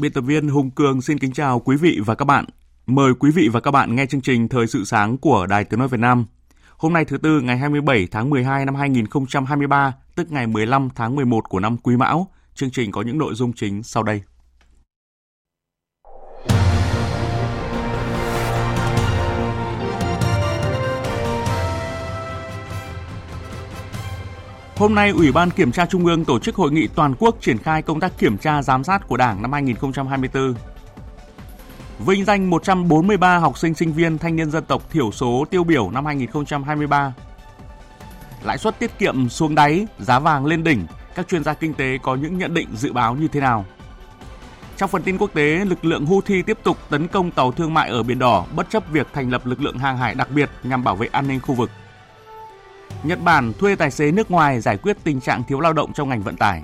Biên tập viên Hùng Cường xin kính chào quý vị và các bạn. Mời quý vị và các bạn nghe chương trình Thời sự sáng của Đài Tiếng Nói Việt Nam. Hôm nay thứ Tư ngày 27 tháng 12 năm 2023, tức ngày 15 tháng 11 của năm Quý Mão. Chương trình có những nội dung chính sau đây. Hôm nay, Ủy ban Kiểm tra Trung ương tổ chức hội nghị toàn quốc triển khai công tác kiểm tra giám sát của Đảng năm 2024. Vinh danh 143 học sinh sinh viên thanh niên dân tộc thiểu số tiêu biểu năm 2023. Lãi suất tiết kiệm xuống đáy, giá vàng lên đỉnh, các chuyên gia kinh tế có những nhận định dự báo như thế nào? Trong phần tin quốc tế, lực lượng Houthi tiếp tục tấn công tàu thương mại ở Biển Đỏ bất chấp việc thành lập lực lượng hàng hải đặc biệt nhằm bảo vệ an ninh khu vực. Nhật Bản thuê tài xế nước ngoài giải quyết tình trạng thiếu lao động trong ngành vận tải.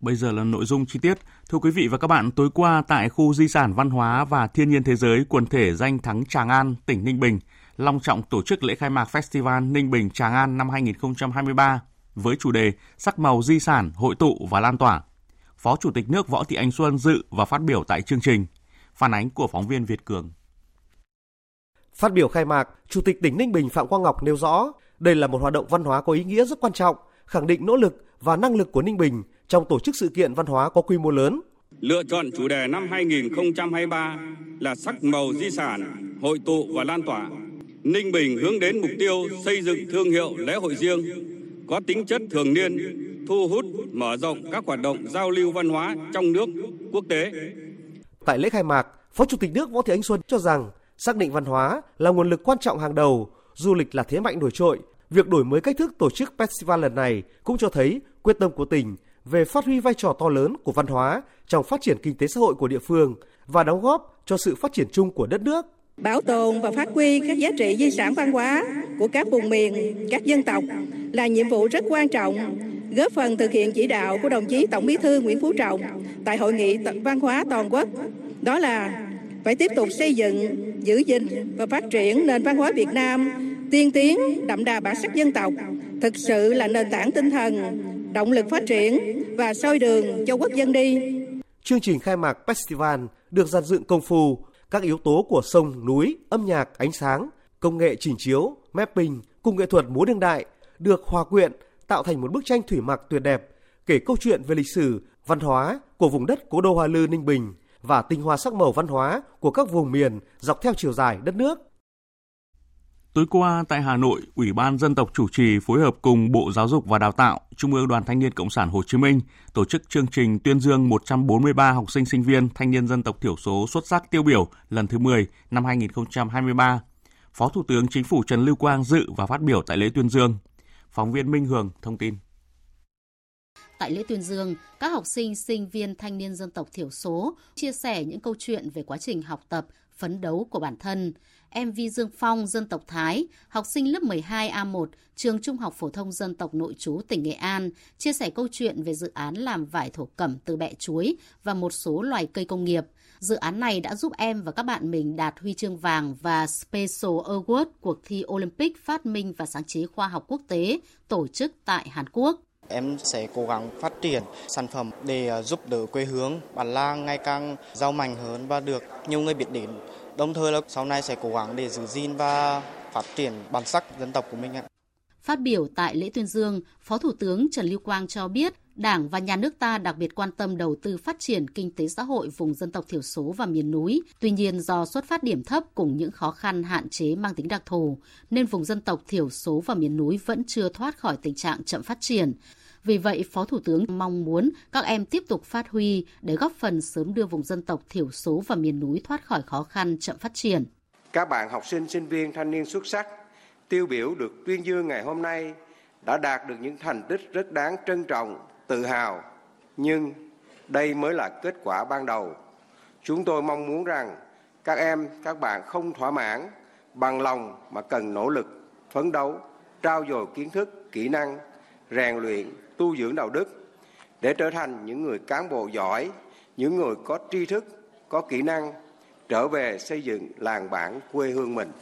Bây giờ là nội dung chi tiết. Thưa quý vị và các bạn, tối qua tại khu di sản văn hóa và thiên nhiên thế giới quần thể danh thắng Tràng An, tỉnh Ninh Bình, long trọng tổ chức lễ khai mạc Festival Ninh Bình Tràng An năm 2023 với chủ đề Sắc màu di sản, hội tụ và lan tỏa. Phó Chủ tịch nước Võ Thị Ánh Xuân dự và phát biểu tại chương trình. Phản ánh của phóng viên Việt Cường. Phát biểu khai mạc, Chủ tịch tỉnh Ninh Bình Phạm Quang Ngọc nêu rõ, đây là một hoạt động văn hóa có ý nghĩa rất quan trọng, khẳng định nỗ lực và năng lực của Ninh Bình trong tổ chức sự kiện văn hóa có quy mô lớn. Lựa chọn chủ đề năm 2023 là sắc màu di sản, hội tụ và lan tỏa. Ninh Bình hướng đến mục tiêu xây dựng thương hiệu lễ hội riêng, có tính chất thường niên, thu hút, mở rộng các hoạt động giao lưu văn hóa trong nước, quốc tế. Tại lễ khai mạc, Phó Chủ tịch nước Võ Thị Ánh Xuân cho rằng xác định văn hóa là nguồn lực quan trọng hàng đầu, du lịch là thế mạnh nổi trội. Việc đổi mới cách thức tổ chức festival lần này cũng cho thấy quyết tâm của tỉnh về phát huy vai trò to lớn của văn hóa trong phát triển kinh tế xã hội của địa phương và đóng góp cho sự phát triển chung của đất nước. Bảo tồn và phát huy các giá trị di sản văn hóa của các vùng miền, các dân tộc là nhiệm vụ rất quan trọng, góp phần thực hiện chỉ đạo của đồng chí Tổng Bí thư Nguyễn Phú Trọng tại hội nghị văn hóa toàn quốc. Đó là phải tiếp tục xây dựng, giữ gìn và phát triển nền văn hóa Việt Nam tiên tiến, đậm đà bản sắc dân tộc, thực sự là nền tảng tinh thần, động lực phát triển và soi đường cho quốc dân đi. Chương trình khai mạc festival được dàn dựng công phu, các yếu tố của sông, núi, âm nhạc, ánh sáng, công nghệ trình chiếu, mapping cùng nghệ thuật múa đương đại được hòa quyện tạo thành một bức tranh thủy mặc tuyệt đẹp, kể câu chuyện về lịch sử, văn hóa của vùng đất cố đô Hoa Lư Ninh Bình và tinh hoa sắc màu văn hóa của các vùng miền dọc theo chiều dài đất nước. Tối qua tại Hà Nội, Ủy ban Dân tộc chủ trì phối hợp cùng Bộ Giáo dục và Đào tạo, Trung ương Đoàn Thanh niên Cộng sản Hồ Chí Minh tổ chức chương trình tuyên dương 143 học sinh sinh viên thanh niên dân tộc thiểu số xuất sắc tiêu biểu lần thứ 10 năm 2023. Phó Thủ tướng Chính phủ Trần Lưu Quang dự và phát biểu tại lễ tuyên dương. Phóng viên Minh Hường thông tin. Tại lễ tuyên dương, các học sinh, sinh viên, thanh niên dân tộc thiểu số chia sẻ những câu chuyện về quá trình học tập, phấn đấu của bản thân. Em Vi Dương Phong, dân tộc Thái, học sinh lớp 12A1, trường Trung học phổ thông dân tộc nội trú tỉnh Nghệ An, chia sẻ câu chuyện về dự án làm vải thổ cẩm từ bẹ chuối và một số loài cây công nghiệp. Dự án này đã giúp em và các bạn mình đạt huy chương vàng và Special Award cuộc thi Olympic phát minh và sáng chế khoa học quốc tế tổ chức tại Hàn Quốc. Em sẽ cố gắng phát triển sản phẩm để giúp đỡ quê hương bản làng ngày càng giàu mạnh hơn và được nhiều người biết đến. Đồng thời là sau này sẽ cố gắng để giữ gìn và phát triển bản sắc dân tộc của mình ạ. Phát biểu tại lễ tuyên dương, Phó Thủ tướng Trần Lưu Quang cho biết Đảng và nhà nước ta đặc biệt quan tâm đầu tư phát triển kinh tế xã hội vùng dân tộc thiểu số và miền núi. Tuy nhiên do xuất phát điểm thấp cùng những khó khăn hạn chế mang tính đặc thù, nên vùng dân tộc thiểu số và miền núi vẫn chưa thoát khỏi tình trạng chậm phát triển. Vì vậy, Phó Thủ tướng mong muốn các em tiếp tục phát huy để góp phần sớm đưa vùng dân tộc thiểu số và miền núi thoát khỏi khó khăn chậm phát triển. Các bạn học sinh, sinh viên, thanh niên xuất sắc tiêu biểu được tuyên dương ngày hôm nay đã đạt được những thành tích rất đáng trân trọng, tự hào. Nhưng đây mới là kết quả ban đầu. Chúng tôi mong muốn rằng các em, các bạn không thỏa mãn bằng lòng mà cần nỗ lực, phấn đấu, trao dồi kiến thức, kỹ năng, rèn luyện, tu dưỡng đạo đức để trở thành những người cán bộ giỏi, những người có tri thức, có kỹ năng trở về xây dựng làng bản quê hương mình.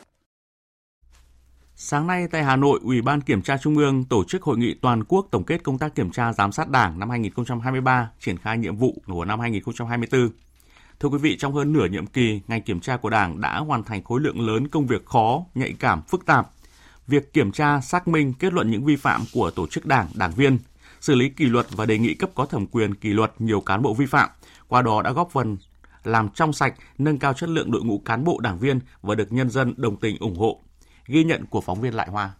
Sáng nay tại Hà Nội, Ủy ban Kiểm tra Trung ương tổ chức hội nghị toàn quốc tổng kết công tác kiểm tra giám sát Đảng năm 2023, triển khai nhiệm vụ của năm 2024. Thưa quý vị, trong hơn nửa nhiệm kỳ, ngành kiểm tra của Đảng đã hoàn thành khối lượng lớn công việc khó, nhạy cảm, phức tạp. Việc kiểm tra, xác minh, kết luận những vi phạm của tổ chức Đảng, đảng viên, xử lý kỷ luật và đề nghị cấp có thẩm quyền kỷ luật nhiều cán bộ vi phạm, qua đó đã góp phần làm trong sạch, nâng cao chất lượng đội ngũ cán bộ đảng viên và được nhân dân đồng tình ủng hộ. Ghi nhận của phóng viên Lại Hoa.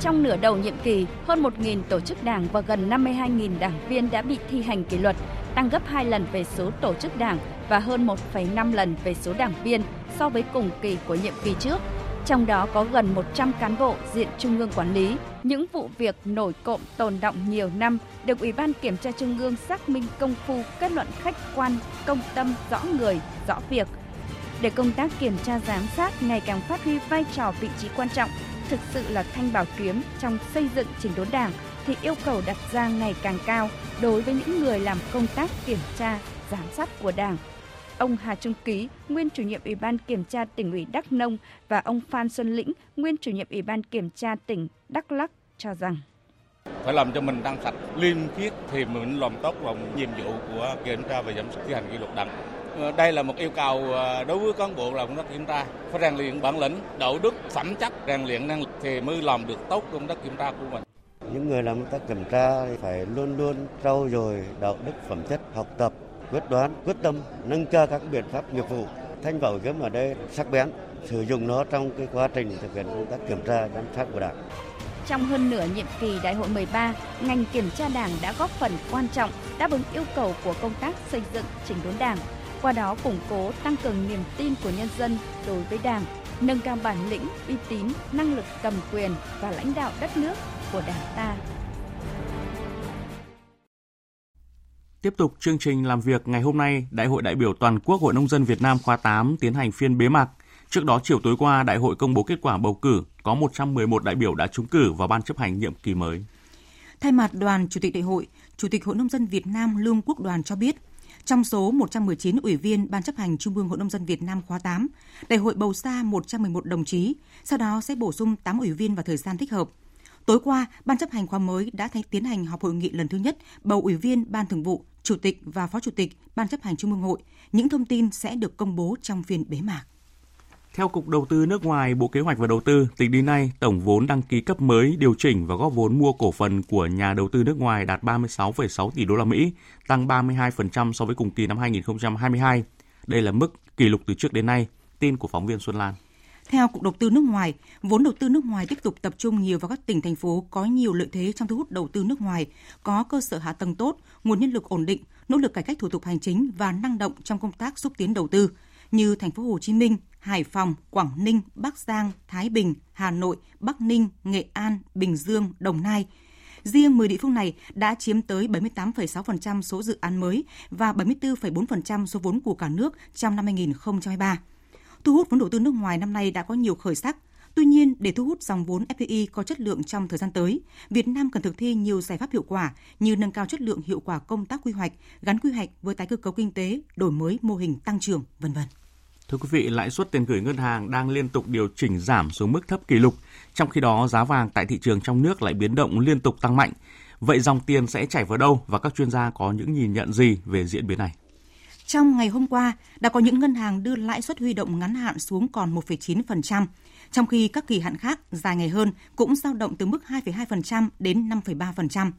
Trong nửa đầu nhiệm kỳ, hơn 1.000 tổ chức đảng và gần 52.000 đảng viên đã bị thi hành kỷ luật, tăng gấp 2 lần về số tổ chức đảng và hơn 1,5 lần về số đảng viên so với cùng kỳ của nhiệm kỳ trước. Trong đó có gần 100 cán bộ diện Trung ương quản lý. Những vụ việc nổi cộm tồn động nhiều năm được Ủy ban Kiểm tra Trung ương xác minh công phu kết luận khách quan, công tâm, rõ người, rõ việc – để công tác kiểm tra giám sát ngày càng phát huy vai trò vị trí quan trọng, thực sự là thanh bảo kiếm trong xây dựng chỉnh đốn đảng thì yêu cầu đặt ra ngày càng cao đối với những người làm công tác kiểm tra, giám sát của Đảng. Ông Hà Trung Ký, nguyên chủ nhiệm Ủy ban Kiểm tra tỉnh ủy Đắk Nông và ông Phan Xuân Lĩnh, nguyên chủ nhiệm Ủy ban Kiểm tra tỉnh Đắk Lắk cho rằng phải làm cho mình đang sạch liêm khiết thì mình làm tốt vào nhiệm vụ của kiểm tra và giám sát thi hành kỷ luật đảng đây là một yêu cầu ờ, đối với cán bộ làm công tác kiểm tra. Phải rèn luyện bản lĩnh đạo đức phẩm chất rèn luyện năng lực thì mới làm được tốt công tác kiểm tra của mình. Những người làm công tác kiểm tra thì phải luôn luôn trau dồi đạo đức phẩm chất học tập quyết đoán quyết tâm nâng cao các biện pháp nghiệp vụ. Thanh bảo kiếm ở đây sắc bén sử dụng nó trong cái quá trình thực hiện công tác kiểm tra giám sát của đảng. Trong hơn nửa nhiệm kỳ Đại hội 13, ngành kiểm tra Đảng đã góp phần quan trọng đáp ứng yêu cầu của công tác xây dựng chỉnh đốn Đảng, qua đó củng cố tăng cường niềm tin của nhân dân đối với Đảng, nâng cao bản lĩnh, uy tín, năng lực cầm quyền và lãnh đạo đất nước của Đảng ta. Tiếp tục chương trình làm việc ngày hôm nay, Đại hội đại biểu toàn quốc Hội nông dân Việt Nam khóa 8 tiến hành phiên bế mạc. Trước đó chiều tối qua, đại hội công bố kết quả bầu cử, có 111 đại biểu đã trúng cử vào ban chấp hành nhiệm kỳ mới. Thay mặt đoàn Chủ tịch đại hội, Chủ tịch Hội nông dân Việt Nam Lương Quốc Đoàn cho biết, trong số 119 ủy viên Ban chấp hành Trung ương Hội nông dân Việt Nam khóa 8, đại hội bầu ra 111 đồng chí, sau đó sẽ bổ sung 8 ủy viên vào thời gian thích hợp. Tối qua, Ban chấp hành khóa mới đã tiến hành họp hội nghị lần thứ nhất bầu ủy viên Ban Thường vụ, Chủ tịch và Phó Chủ tịch Ban chấp hành Trung ương Hội. Những thông tin sẽ được công bố trong phiên bế mạc. Theo Cục Đầu tư nước ngoài, Bộ Kế hoạch và Đầu tư, tính đến nay, tổng vốn đăng ký cấp mới, điều chỉnh và góp vốn mua cổ phần của nhà đầu tư nước ngoài đạt 36,6 tỷ đô la Mỹ, tăng 32% so với cùng kỳ năm 2022. Đây là mức kỷ lục từ trước đến nay. Tin của phóng viên Xuân Lan. Theo Cục Đầu tư nước ngoài, vốn đầu tư nước ngoài tiếp tục tập trung nhiều vào các tỉnh thành phố có nhiều lợi thế trong thu hút đầu tư nước ngoài, có cơ sở hạ tầng tốt, nguồn nhân lực ổn định, nỗ lực cải cách thủ tục hành chính và năng động trong công tác xúc tiến đầu tư như thành phố Hồ Chí Minh, Hải Phòng, Quảng Ninh, Bắc Giang, Thái Bình, Hà Nội, Bắc Ninh, Nghệ An, Bình Dương, Đồng Nai. Riêng 10 địa phương này đã chiếm tới 78,6% số dự án mới và 74,4% số vốn của cả nước trong năm 2023. Thu hút vốn đầu tư nước ngoài năm nay đã có nhiều khởi sắc. Tuy nhiên, để thu hút dòng vốn FDI có chất lượng trong thời gian tới, Việt Nam cần thực thi nhiều giải pháp hiệu quả như nâng cao chất lượng hiệu quả công tác quy hoạch, gắn quy hoạch với tái cơ cấu kinh tế, đổi mới mô hình tăng trưởng, vân vân. Thưa quý vị, lãi suất tiền gửi ngân hàng đang liên tục điều chỉnh giảm xuống mức thấp kỷ lục, trong khi đó giá vàng tại thị trường trong nước lại biến động liên tục tăng mạnh. Vậy dòng tiền sẽ chảy vào đâu và các chuyên gia có những nhìn nhận gì về diễn biến này? Trong ngày hôm qua, đã có những ngân hàng đưa lãi suất huy động ngắn hạn xuống còn 1,9%, trong khi các kỳ hạn khác dài ngày hơn cũng dao động từ mức 2,2% đến 5,3%.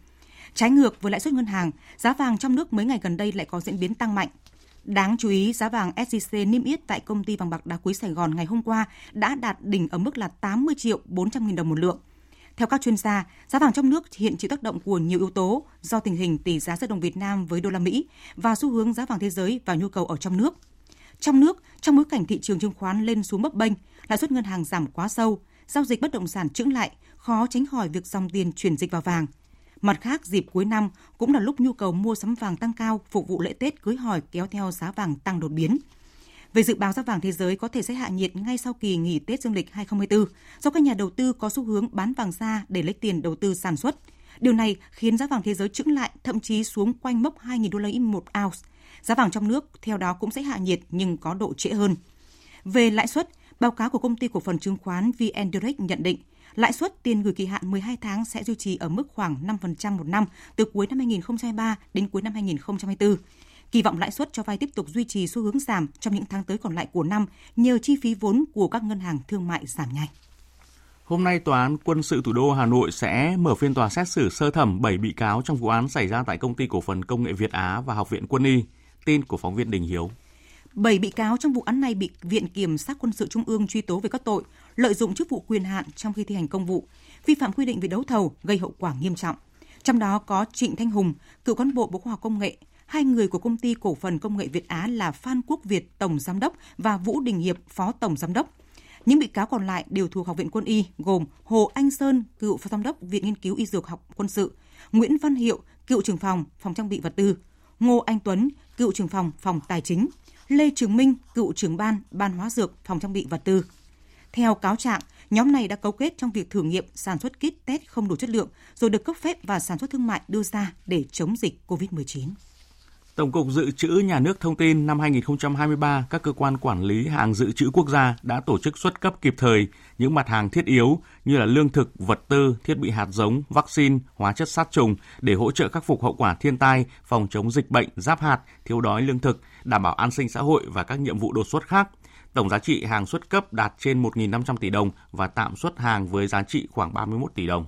Trái ngược với lãi suất ngân hàng, giá vàng trong nước mấy ngày gần đây lại có diễn biến tăng mạnh. Đáng chú ý, giá vàng SJC niêm yết tại công ty vàng bạc đá quý Sài Gòn ngày hôm qua đã đạt đỉnh ở mức là 80 triệu 400 nghìn đồng một lượng. Theo các chuyên gia, giá vàng trong nước hiện chịu tác động của nhiều yếu tố do tình hình tỷ giá giữa đồng Việt Nam với đô la Mỹ và xu hướng giá vàng thế giới và nhu cầu ở trong nước. Trong nước, trong bối cảnh thị trường chứng khoán lên xuống bấp bênh, lãi suất ngân hàng giảm quá sâu, giao dịch bất động sản chững lại, khó tránh khỏi việc dòng tiền chuyển dịch vào vàng. Mặt khác, dịp cuối năm cũng là lúc nhu cầu mua sắm vàng tăng cao phục vụ lễ Tết cưới hỏi kéo theo giá vàng tăng đột biến. Về dự báo giá vàng thế giới có thể sẽ hạ nhiệt ngay sau kỳ nghỉ Tết dương lịch 2024 do các nhà đầu tư có xu hướng bán vàng ra để lấy tiền đầu tư sản xuất. Điều này khiến giá vàng thế giới chững lại, thậm chí xuống quanh mốc 2.000 đô la Mỹ một ounce. Giá vàng trong nước theo đó cũng sẽ hạ nhiệt nhưng có độ trễ hơn. Về lãi suất, báo cáo của công ty cổ phần chứng khoán VN Direct nhận định lãi suất tiền gửi kỳ hạn 12 tháng sẽ duy trì ở mức khoảng 5% một năm từ cuối năm 2023 đến cuối năm 2024. Kỳ vọng lãi suất cho vay tiếp tục duy trì xu hướng giảm trong những tháng tới còn lại của năm nhờ chi phí vốn của các ngân hàng thương mại giảm nhanh. Hôm nay, Tòa án Quân sự Thủ đô Hà Nội sẽ mở phiên tòa xét xử sơ thẩm 7 bị cáo trong vụ án xảy ra tại Công ty Cổ phần Công nghệ Việt Á và Học viện Quân y. Tin của phóng viên Đình Hiếu. 7 bị cáo trong vụ án này bị Viện Kiểm sát Quân sự Trung ương truy tố về các tội lợi dụng chức vụ quyền hạn trong khi thi hành công vụ, vi phạm quy định về đấu thầu gây hậu quả nghiêm trọng. Trong đó có Trịnh Thanh Hùng, cựu cán bộ Bộ Khoa học Công nghệ, hai người của công ty cổ phần công nghệ Việt Á là Phan Quốc Việt, Tổng Giám đốc và Vũ Đình Hiệp, Phó Tổng Giám đốc. Những bị cáo còn lại đều thuộc Học viện Quân y gồm Hồ Anh Sơn, cựu Phó Giám đốc Viện Nghiên cứu Y Dược học Quân sự, Nguyễn Văn Hiệu, cựu trưởng phòng Phòng trang bị vật tư, Ngô Anh Tuấn, cựu trưởng phòng Phòng Tài chính, Lê Trường Minh, cựu trưởng ban Ban hóa dược Phòng trang bị vật tư. Theo cáo trạng, nhóm này đã cấu kết trong việc thử nghiệm sản xuất kit test không đủ chất lượng rồi được cấp phép và sản xuất thương mại đưa ra để chống dịch COVID-19. Tổng cục Dự trữ Nhà nước thông tin năm 2023, các cơ quan quản lý hàng dự trữ quốc gia đã tổ chức xuất cấp kịp thời những mặt hàng thiết yếu như là lương thực, vật tư, thiết bị hạt giống, vaccine, hóa chất sát trùng để hỗ trợ khắc phục hậu quả thiên tai, phòng chống dịch bệnh, giáp hạt, thiếu đói lương thực, đảm bảo an sinh xã hội và các nhiệm vụ đột xuất khác. Tổng giá trị hàng xuất cấp đạt trên 1.500 tỷ đồng và tạm xuất hàng với giá trị khoảng 31 tỷ đồng.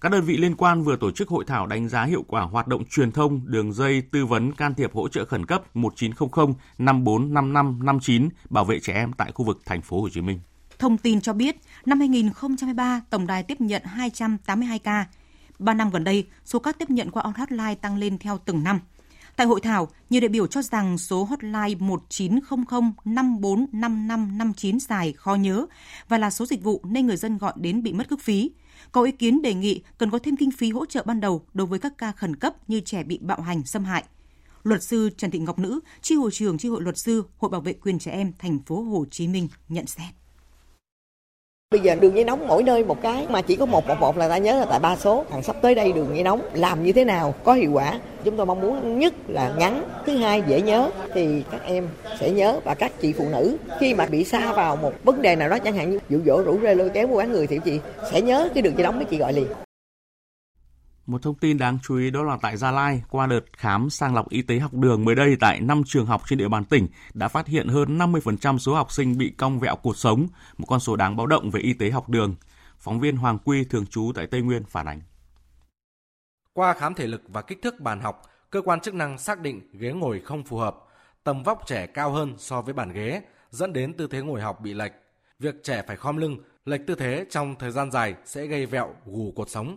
Các đơn vị liên quan vừa tổ chức hội thảo đánh giá hiệu quả hoạt động truyền thông đường dây tư vấn can thiệp hỗ trợ khẩn cấp 1900 545559 bảo vệ trẻ em tại khu vực thành phố Hồ Chí Minh. Thông tin cho biết, năm 2023, tổng đài tiếp nhận 282 ca. Ba năm gần đây, số các tiếp nhận qua hotline tăng lên theo từng năm. Tại hội thảo, nhiều đại biểu cho rằng số hotline 1900 545559 dài khó nhớ và là số dịch vụ nên người dân gọi đến bị mất cước phí. Có ý kiến đề nghị cần có thêm kinh phí hỗ trợ ban đầu đối với các ca khẩn cấp như trẻ bị bạo hành, xâm hại. Luật sư Trần Thị Ngọc Nữ, tri hội trưởng tri hội luật sư Hội bảo vệ quyền trẻ em thành phố Hồ Chí Minh nhận xét. Bây giờ đường dây nóng mỗi nơi một cái mà chỉ có một một một là ta nhớ là tại ba số. Thằng sắp tới đây đường dây nóng làm như thế nào có hiệu quả. Chúng tôi mong muốn nhất là ngắn, thứ hai dễ nhớ thì các em sẽ nhớ và các chị phụ nữ khi mà bị xa vào một vấn đề nào đó chẳng hạn như dụ dỗ rủ rê lôi kéo mua bán người thì chị sẽ nhớ cái đường dây nóng mấy chị gọi liền. Một thông tin đáng chú ý đó là tại Gia Lai, qua đợt khám sàng lọc y tế học đường mới đây tại 5 trường học trên địa bàn tỉnh đã phát hiện hơn 50% số học sinh bị cong vẹo cuộc sống, một con số đáng báo động về y tế học đường. Phóng viên Hoàng Quy thường trú tại Tây Nguyên phản ánh. Qua khám thể lực và kích thước bàn học, cơ quan chức năng xác định ghế ngồi không phù hợp, tầm vóc trẻ cao hơn so với bàn ghế, dẫn đến tư thế ngồi học bị lệch. Việc trẻ phải khom lưng, lệch tư thế trong thời gian dài sẽ gây vẹo gù cột sống.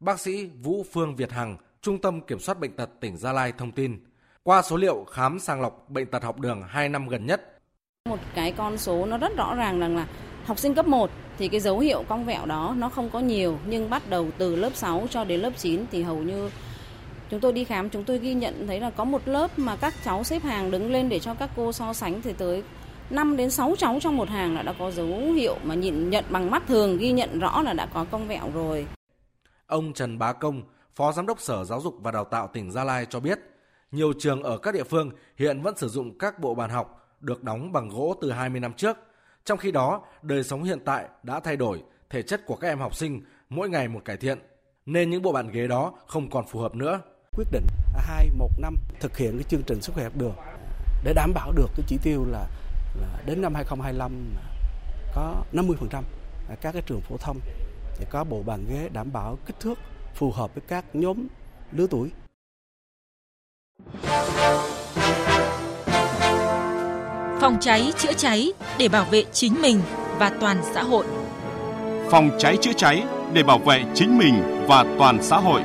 Bác sĩ Vũ Phương Việt Hằng, Trung tâm Kiểm soát Bệnh tật tỉnh Gia Lai thông tin, qua số liệu khám sàng lọc bệnh tật học đường 2 năm gần nhất. Một cái con số nó rất rõ ràng rằng là học sinh cấp 1 thì cái dấu hiệu cong vẹo đó nó không có nhiều nhưng bắt đầu từ lớp 6 cho đến lớp 9 thì hầu như chúng tôi đi khám chúng tôi ghi nhận thấy là có một lớp mà các cháu xếp hàng đứng lên để cho các cô so sánh thì tới 5 đến 6 cháu trong một hàng là đã có dấu hiệu mà nhìn nhận bằng mắt thường ghi nhận rõ là đã có cong vẹo rồi. Ông Trần Bá Công, Phó Giám đốc Sở Giáo dục và Đào tạo tỉnh Gia Lai cho biết, nhiều trường ở các địa phương hiện vẫn sử dụng các bộ bàn học được đóng bằng gỗ từ 20 năm trước. Trong khi đó, đời sống hiện tại đã thay đổi, thể chất của các em học sinh mỗi ngày một cải thiện, nên những bộ bàn ghế đó không còn phù hợp nữa. quyết định 2 1 năm thực hiện cái chương trình sức khỏe học đường để đảm bảo được cái chỉ tiêu là, là đến năm 2025 có 50% các cái trường phổ thông thì có bộ bàn ghế đảm bảo kích thước phù hợp với các nhóm lứa tuổi. Phòng cháy chữa cháy để bảo vệ chính mình và toàn xã hội. Phòng cháy chữa cháy để bảo vệ chính mình và toàn xã hội.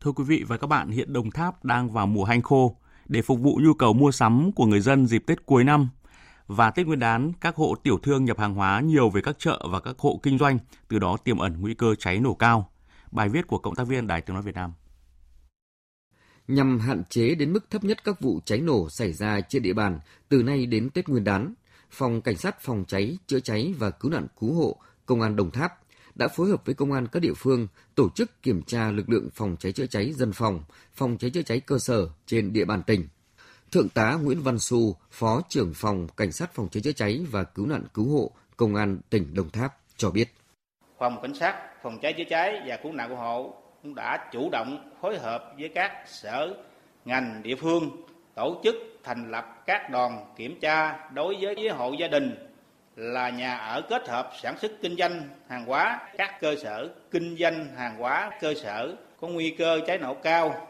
Thưa quý vị và các bạn, hiện Đồng Tháp đang vào mùa hanh khô. Để phục vụ nhu cầu mua sắm của người dân dịp Tết cuối năm và Tết Nguyên đán, các hộ tiểu thương nhập hàng hóa nhiều về các chợ và các hộ kinh doanh, từ đó tiềm ẩn nguy cơ cháy nổ cao. Bài viết của cộng tác viên Đài Tiếng nói Việt Nam. Nhằm hạn chế đến mức thấp nhất các vụ cháy nổ xảy ra trên địa bàn từ nay đến Tết Nguyên đán, Phòng Cảnh sát Phòng cháy, chữa cháy và Cứu nạn Cứu hộ Công an Đồng Tháp đã phối hợp với công an các địa phương tổ chức kiểm tra lực lượng phòng cháy chữa cháy dân phòng, phòng cháy chữa cháy cơ sở trên địa bàn tỉnh. Thượng tá Nguyễn Văn Xu, Phó trưởng phòng Cảnh sát phòng cháy chữa cháy và cứu nạn cứu hộ Công an tỉnh Đồng Tháp cho biết. Phòng Cảnh sát phòng cháy chữa cháy và cứu nạn cứu hộ cũng đã chủ động phối hợp với các sở ngành địa phương tổ chức thành lập các đoàn kiểm tra đối với hộ gia đình là nhà ở kết hợp sản xuất kinh doanh hàng hóa, các cơ sở kinh doanh hàng hóa, cơ sở có nguy cơ cháy nổ cao.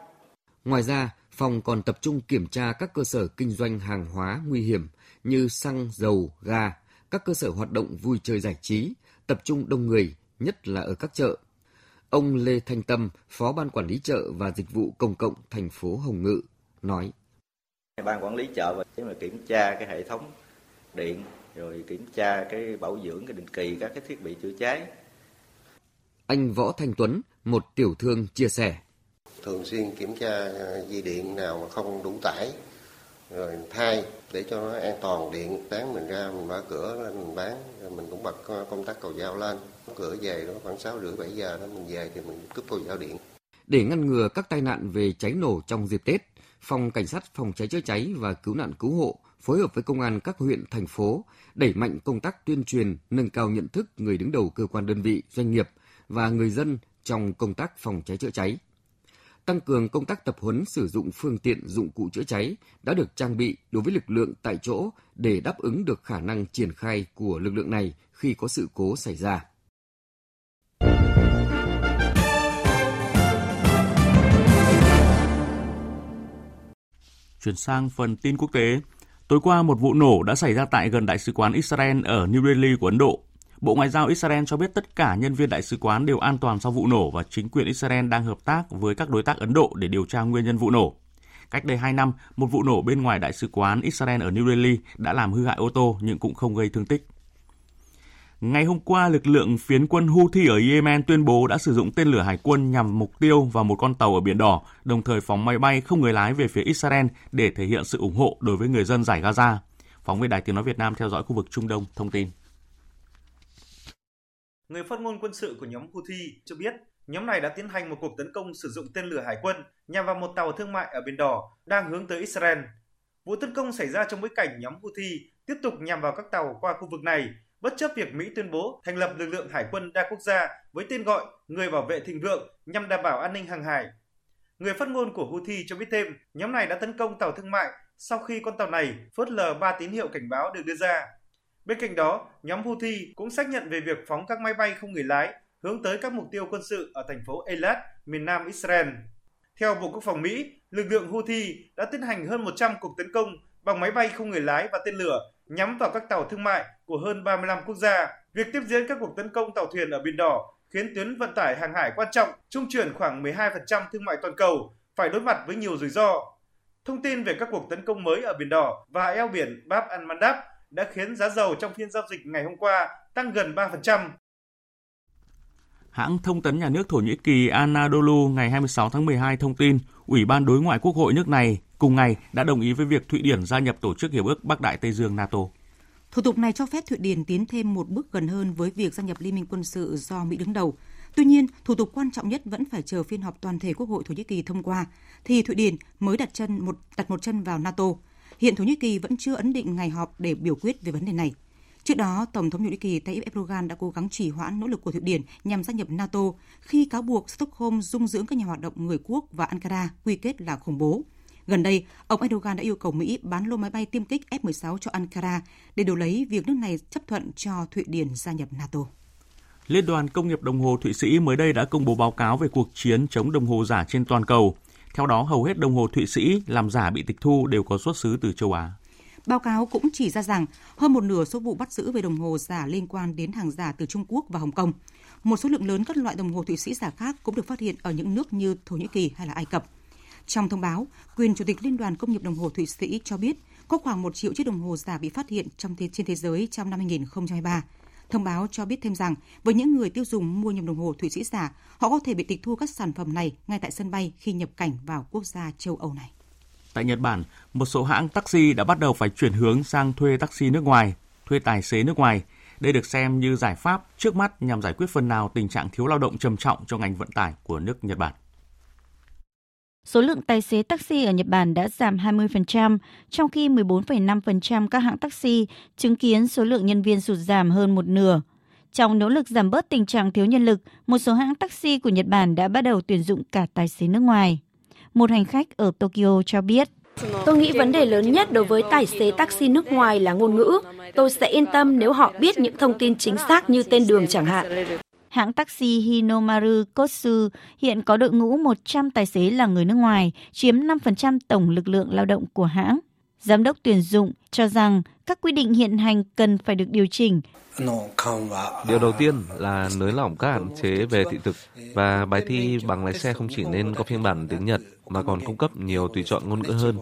Ngoài ra, phòng còn tập trung kiểm tra các cơ sở kinh doanh hàng hóa nguy hiểm như xăng, dầu, ga, các cơ sở hoạt động vui chơi giải trí, tập trung đông người, nhất là ở các chợ. Ông Lê Thanh Tâm, Phó Ban Quản lý chợ và Dịch vụ Công cộng thành phố Hồng Ngự, nói. Ban quản lý chợ và kiểm tra cái hệ thống điện rồi kiểm tra cái bảo dưỡng cái định kỳ các cái thiết bị chữa cháy. Anh Võ Thanh Tuấn, một tiểu thương chia sẻ. Thường xuyên kiểm tra dây điện nào mà không đủ tải, rồi thay để cho nó an toàn điện. Sáng mình ra mình mở cửa lên mình bán, rồi mình cũng bật công tắc cầu dao lên. Cửa về đó khoảng 6 rưỡi 7 giờ đó mình về thì mình cúp cầu dao điện. Để ngăn ngừa các tai nạn về cháy nổ trong dịp Tết, Phòng Cảnh sát Phòng cháy chữa cháy và Cứu nạn Cứu hộ phối hợp với công an các huyện, thành phố đẩy mạnh công tác tuyên truyền, nâng cao nhận thức người đứng đầu cơ quan đơn vị, doanh nghiệp và người dân trong công tác phòng cháy chữa cháy. Tăng cường công tác tập huấn sử dụng phương tiện dụng cụ chữa cháy đã được trang bị đối với lực lượng tại chỗ để đáp ứng được khả năng triển khai của lực lượng này khi có sự cố xảy ra. Chuyển sang phần tin quốc tế, Tối qua, một vụ nổ đã xảy ra tại gần Đại sứ quán Israel ở New Delhi của Ấn Độ. Bộ Ngoại giao Israel cho biết tất cả nhân viên đại sứ quán đều an toàn sau vụ nổ và chính quyền Israel đang hợp tác với các đối tác Ấn Độ để điều tra nguyên nhân vụ nổ. Cách đây 2 năm, một vụ nổ bên ngoài đại sứ quán Israel ở New Delhi đã làm hư hại ô tô nhưng cũng không gây thương tích. Ngày hôm qua, lực lượng phiến quân Houthi ở Yemen tuyên bố đã sử dụng tên lửa hải quân nhằm mục tiêu vào một con tàu ở Biển Đỏ, đồng thời phóng máy bay không người lái về phía Israel để thể hiện sự ủng hộ đối với người dân giải Gaza. Phóng viên Đài Tiếng Nói Việt Nam theo dõi khu vực Trung Đông thông tin. Người phát ngôn quân sự của nhóm Houthi cho biết nhóm này đã tiến hành một cuộc tấn công sử dụng tên lửa hải quân nhằm vào một tàu thương mại ở Biển Đỏ đang hướng tới Israel. Vụ tấn công xảy ra trong bối cảnh nhóm Houthi tiếp tục nhằm vào các tàu qua khu vực này bất chấp việc Mỹ tuyên bố thành lập lực lượng hải quân đa quốc gia với tên gọi Người bảo vệ thịnh vượng nhằm đảm bảo an ninh hàng hải. Người phát ngôn của Houthi cho biết thêm, nhóm này đã tấn công tàu thương mại sau khi con tàu này phớt lờ ba tín hiệu cảnh báo được đưa ra. Bên cạnh đó, nhóm Houthi cũng xác nhận về việc phóng các máy bay không người lái hướng tới các mục tiêu quân sự ở thành phố Eilat, miền nam Israel. Theo Bộ Quốc phòng Mỹ, lực lượng Houthi đã tiến hành hơn 100 cuộc tấn công bằng máy bay không người lái và tên lửa nhắm vào các tàu thương mại của hơn 35 quốc gia. Việc tiếp diễn các cuộc tấn công tàu thuyền ở Biển Đỏ khiến tuyến vận tải hàng hải quan trọng, trung chuyển khoảng 12% thương mại toàn cầu, phải đối mặt với nhiều rủi ro. Thông tin về các cuộc tấn công mới ở Biển Đỏ và eo biển Bab al-Mandab đã khiến giá dầu trong phiên giao dịch ngày hôm qua tăng gần 3%. Hãng thông tấn nhà nước Thổ Nhĩ Kỳ Anadolu ngày 26 tháng 12 thông tin Ủy ban Đối ngoại Quốc hội nước này cùng ngày đã đồng ý với việc Thụy Điển gia nhập Tổ chức Hiệp ước Bắc Đại Tây Dương NATO. Thủ tục này cho phép Thụy Điển tiến thêm một bước gần hơn với việc gia nhập Liên minh quân sự do Mỹ đứng đầu. Tuy nhiên, thủ tục quan trọng nhất vẫn phải chờ phiên họp toàn thể Quốc hội Thổ Nhĩ Kỳ thông qua, thì Thụy Điển mới đặt chân một đặt một chân vào NATO. Hiện Thổ Nhĩ Kỳ vẫn chưa ấn định ngày họp để biểu quyết về vấn đề này. Trước đó, Tổng thống Thổ Nhĩ Kỳ Tayyip Erdogan đã cố gắng trì hoãn nỗ lực của Thụy Điển nhằm gia nhập NATO khi cáo buộc Stockholm dung dưỡng các nhà hoạt động người quốc và Ankara quy kết là khủng bố. Gần đây, ông Erdogan đã yêu cầu Mỹ bán lô máy bay tiêm kích F-16 cho Ankara để đổi lấy việc nước này chấp thuận cho Thụy Điển gia nhập NATO. Liên đoàn Công nghiệp Đồng hồ Thụy Sĩ mới đây đã công bố báo cáo về cuộc chiến chống đồng hồ giả trên toàn cầu. Theo đó, hầu hết đồng hồ Thụy Sĩ làm giả bị tịch thu đều có xuất xứ từ châu Á. Báo cáo cũng chỉ ra rằng hơn một nửa số vụ bắt giữ về đồng hồ giả liên quan đến hàng giả từ Trung Quốc và Hồng Kông. Một số lượng lớn các loại đồng hồ Thụy Sĩ giả khác cũng được phát hiện ở những nước như Thổ Nhĩ Kỳ hay là Ai Cập. Trong thông báo, quyền Chủ tịch Liên đoàn Công nghiệp Đồng hồ Thụy Sĩ cho biết có khoảng 1 triệu chiếc đồng hồ giả bị phát hiện trong thế, trên thế giới trong năm 2023. Thông báo cho biết thêm rằng, với những người tiêu dùng mua nhầm đồng hồ Thụy Sĩ giả, họ có thể bị tịch thu các sản phẩm này ngay tại sân bay khi nhập cảnh vào quốc gia châu Âu này. Tại Nhật Bản, một số hãng taxi đã bắt đầu phải chuyển hướng sang thuê taxi nước ngoài, thuê tài xế nước ngoài. Đây được xem như giải pháp trước mắt nhằm giải quyết phần nào tình trạng thiếu lao động trầm trọng cho ngành vận tải của nước Nhật Bản. Số lượng tài xế taxi ở Nhật Bản đã giảm 20%, trong khi 14,5% các hãng taxi chứng kiến số lượng nhân viên sụt giảm hơn một nửa. Trong nỗ lực giảm bớt tình trạng thiếu nhân lực, một số hãng taxi của Nhật Bản đã bắt đầu tuyển dụng cả tài xế nước ngoài. Một hành khách ở Tokyo cho biết. Tôi nghĩ vấn đề lớn nhất đối với tài xế taxi nước ngoài là ngôn ngữ. Tôi sẽ yên tâm nếu họ biết những thông tin chính xác như tên đường chẳng hạn. Hãng taxi Hinomaru Kotsu hiện có đội ngũ 100 tài xế là người nước ngoài, chiếm 5% tổng lực lượng lao động của hãng. Giám đốc tuyển dụng cho rằng các quy định hiện hành cần phải được điều chỉnh. Điều đầu tiên là nới lỏng các hạn chế về thị thực và bài thi bằng lái xe không chỉ nên có phiên bản tiếng Nhật mà còn cung cấp nhiều tùy chọn ngôn ngữ hơn.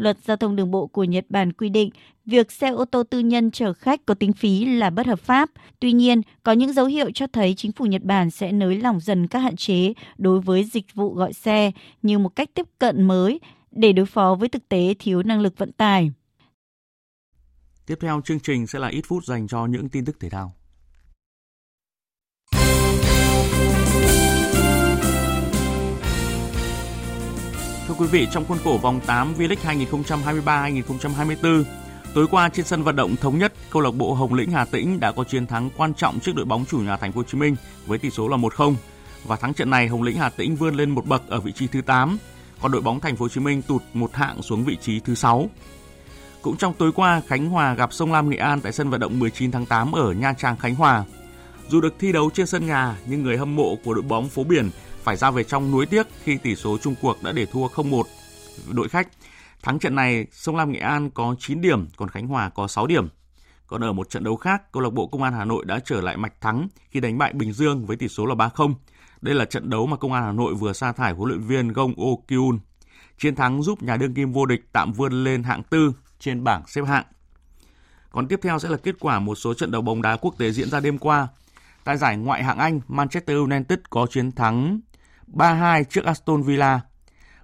Luật giao thông đường bộ của Nhật Bản quy định việc xe ô tô tư nhân chở khách có tính phí là bất hợp pháp. Tuy nhiên, có những dấu hiệu cho thấy chính phủ Nhật Bản sẽ nới lỏng dần các hạn chế đối với dịch vụ gọi xe như một cách tiếp cận mới để đối phó với thực tế thiếu năng lực vận tải. Tiếp theo chương trình sẽ là ít phút dành cho những tin tức thể thao. Quý vị, trong khuôn khổ vòng 8 V-League 2023-2024, tối qua trên sân vận động thống nhất, câu lạc bộ Hồng Lĩnh Hà Tĩnh đã có chiến thắng quan trọng trước đội bóng chủ nhà Thành phố Hồ Chí Minh với tỷ số là 1-0. Và thắng trận này, Hồng Lĩnh Hà Tĩnh vươn lên một bậc ở vị trí thứ 8, còn đội bóng Thành phố Hồ Chí Minh tụt một hạng xuống vị trí thứ 6. Cũng trong tối qua, Khánh Hòa gặp Sông Lam Nghệ An tại sân vận động 19 tháng 8 ở Nha Trang, Khánh Hòa. Dù được thi đấu trên sân nhà, nhưng người hâm mộ của đội bóng phố biển phải ra về trong nuối tiếc khi tỷ số chung cuộc đã để thua 0-1 đội khách. Thắng trận này, Sông Lam Nghệ An có 9 điểm, còn Khánh Hòa có 6 điểm. Còn ở một trận đấu khác, câu lạc bộ Công an Hà Nội đã trở lại mạch thắng khi đánh bại Bình Dương với tỷ số là 3-0. Đây là trận đấu mà Công an Hà Nội vừa sa thải huấn luyện viên Gong Oh Kyun. Chiến thắng giúp nhà đương kim vô địch tạm vươn lên hạng tư trên bảng xếp hạng. Còn tiếp theo sẽ là kết quả một số trận đấu bóng đá quốc tế diễn ra đêm qua. Tại giải ngoại hạng Anh, Manchester United có chiến thắng 3-2 trước Aston Villa.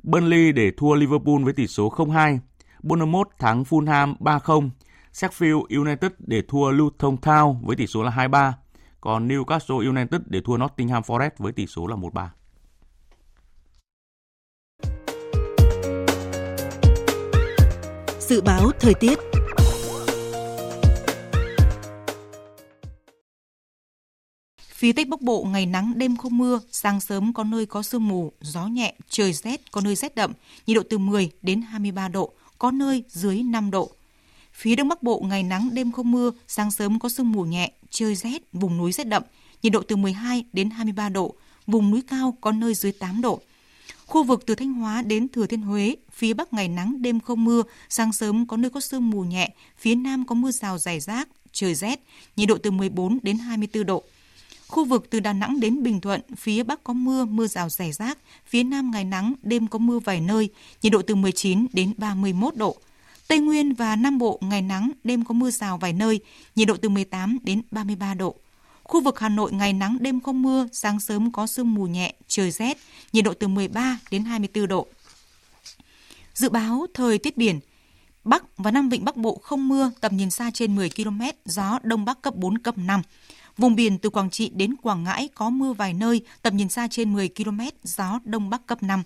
Burnley để thua Liverpool với tỷ số 0-2. Bournemouth thắng Fulham 3-0. Sheffield United để thua Luton Town với tỷ số là 2-3. Còn Newcastle United để thua Nottingham Forest với tỷ số là 1-3. Dự báo thời tiết Phía Tây Bắc Bộ ngày nắng đêm không mưa, sáng sớm có nơi có sương mù, gió nhẹ, trời rét, có nơi rét đậm, nhiệt độ từ 10 đến 23 độ, có nơi dưới 5 độ. Phía Đông Bắc Bộ ngày nắng đêm không mưa, sáng sớm có sương mù nhẹ, trời rét, vùng núi rét đậm, nhiệt độ từ 12 đến 23 độ, vùng núi cao có nơi dưới 8 độ. Khu vực từ Thanh Hóa đến Thừa Thiên Huế, phía Bắc ngày nắng đêm không mưa, sáng sớm có nơi có sương mù nhẹ, phía Nam có mưa rào rải rác, trời rét, nhiệt độ từ 14 đến 24 độ. Khu vực từ Đà Nẵng đến Bình Thuận, phía Bắc có mưa, mưa rào rải rác, phía Nam ngày nắng, đêm có mưa vài nơi, nhiệt độ từ 19 đến 31 độ. Tây Nguyên và Nam Bộ ngày nắng, đêm có mưa rào vài nơi, nhiệt độ từ 18 đến 33 độ. Khu vực Hà Nội ngày nắng đêm không mưa, sáng sớm có sương mù nhẹ, trời rét, nhiệt độ từ 13 đến 24 độ. Dự báo thời tiết biển, Bắc và Nam Vịnh Bắc Bộ không mưa, tầm nhìn xa trên 10 km, gió Đông Bắc cấp 4, cấp 5. Vùng biển từ Quảng Trị đến Quảng Ngãi có mưa vài nơi, tầm nhìn xa trên 10 km, gió Đông Bắc cấp 5.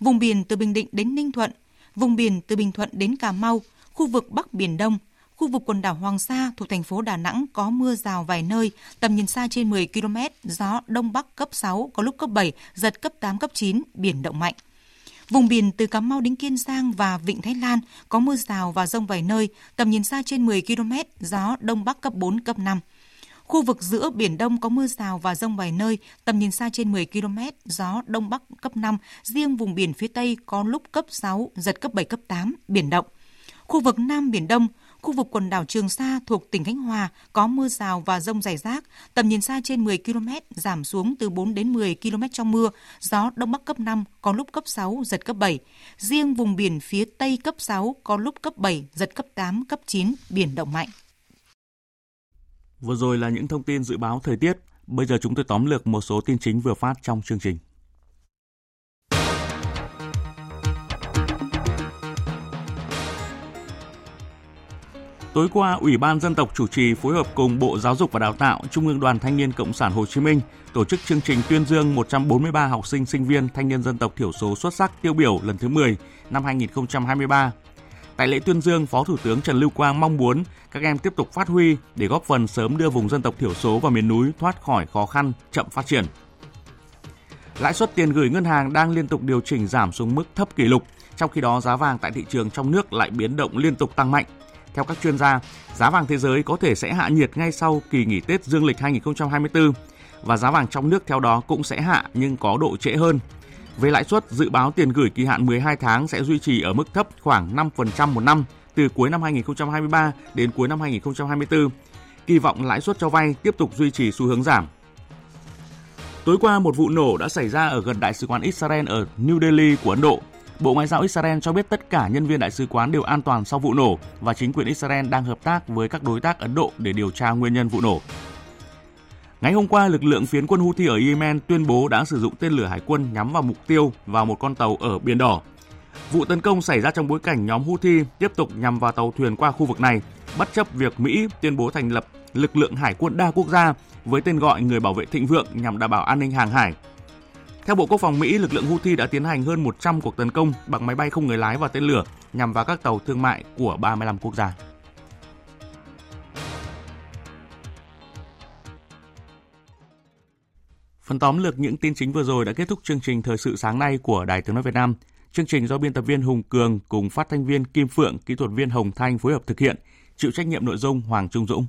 Vùng biển từ Bình Định đến Ninh Thuận, vùng biển từ Bình Thuận đến Cà Mau, khu vực Bắc Biển Đông, Khu vực quần đảo Hoàng Sa thuộc thành phố Đà Nẵng có mưa rào vài nơi, tầm nhìn xa trên 10 km, gió đông bắc cấp 6, có lúc cấp 7, giật cấp 8, cấp 9, biển động mạnh. Vùng biển từ Cà Mau đến Kiên Giang và Vịnh Thái Lan có mưa rào và rông vài nơi, tầm nhìn xa trên 10 km, gió đông bắc cấp 4, cấp 5. Khu vực giữa Biển Đông có mưa rào và rông vài nơi, tầm nhìn xa trên 10 km, gió Đông Bắc cấp 5, riêng vùng biển phía Tây có lúc cấp 6, giật cấp 7, cấp 8, biển động. Khu vực Nam Biển Đông, khu vực quần đảo Trường Sa thuộc tỉnh Khánh Hòa có mưa rào và rông rải rác, tầm nhìn xa trên 10 km, giảm xuống từ 4 đến 10 km trong mưa, gió Đông Bắc cấp 5, có lúc cấp 6, giật cấp 7. Riêng vùng biển phía Tây cấp 6, có lúc cấp 7, giật cấp 8, cấp 9, biển động mạnh. Vừa rồi là những thông tin dự báo thời tiết. Bây giờ chúng tôi tóm lược một số tin chính vừa phát trong chương trình. Tối qua, Ủy ban Dân tộc chủ trì phối hợp cùng Bộ Giáo dục và Đào tạo, Trung ương Đoàn Thanh niên Cộng sản Hồ Chí Minh tổ chức chương trình tuyên dương 143 học sinh sinh viên thanh niên dân tộc thiểu số xuất sắc tiêu biểu lần thứ 10 năm 2023 Tại lễ tuyên dương, Phó Thủ tướng Trần Lưu Quang mong muốn các em tiếp tục phát huy để góp phần sớm đưa vùng dân tộc thiểu số và miền núi thoát khỏi khó khăn, chậm phát triển. Lãi suất tiền gửi ngân hàng đang liên tục điều chỉnh giảm xuống mức thấp kỷ lục, trong khi đó giá vàng tại thị trường trong nước lại biến động liên tục tăng mạnh. Theo các chuyên gia, giá vàng thế giới có thể sẽ hạ nhiệt ngay sau kỳ nghỉ Tết Dương lịch 2024 và giá vàng trong nước theo đó cũng sẽ hạ nhưng có độ trễ hơn về lãi suất, dự báo tiền gửi kỳ hạn 12 tháng sẽ duy trì ở mức thấp khoảng 5% một năm từ cuối năm 2023 đến cuối năm 2024. Kỳ vọng lãi suất cho vay tiếp tục duy trì xu hướng giảm. Tối qua, một vụ nổ đã xảy ra ở gần Đại sứ quán Israel ở New Delhi của Ấn Độ. Bộ Ngoại giao Israel cho biết tất cả nhân viên đại sứ quán đều an toàn sau vụ nổ và chính quyền Israel đang hợp tác với các đối tác Ấn Độ để điều tra nguyên nhân vụ nổ. Ngày hôm qua, lực lượng phiến quân Houthi ở Yemen tuyên bố đã sử dụng tên lửa hải quân nhắm vào mục tiêu vào một con tàu ở Biển Đỏ. Vụ tấn công xảy ra trong bối cảnh nhóm Houthi tiếp tục nhằm vào tàu thuyền qua khu vực này, bất chấp việc Mỹ tuyên bố thành lập lực lượng hải quân đa quốc gia với tên gọi Người bảo vệ thịnh vượng nhằm đảm bảo an ninh hàng hải. Theo Bộ Quốc phòng Mỹ, lực lượng Houthi đã tiến hành hơn 100 cuộc tấn công bằng máy bay không người lái và tên lửa nhằm vào các tàu thương mại của 35 quốc gia. Phần tóm lược những tin chính vừa rồi đã kết thúc chương trình thời sự sáng nay của Đài Tiếng nói Việt Nam. Chương trình do biên tập viên Hùng Cường cùng phát thanh viên Kim Phượng, kỹ thuật viên Hồng Thanh phối hợp thực hiện, chịu trách nhiệm nội dung Hoàng Trung Dũng.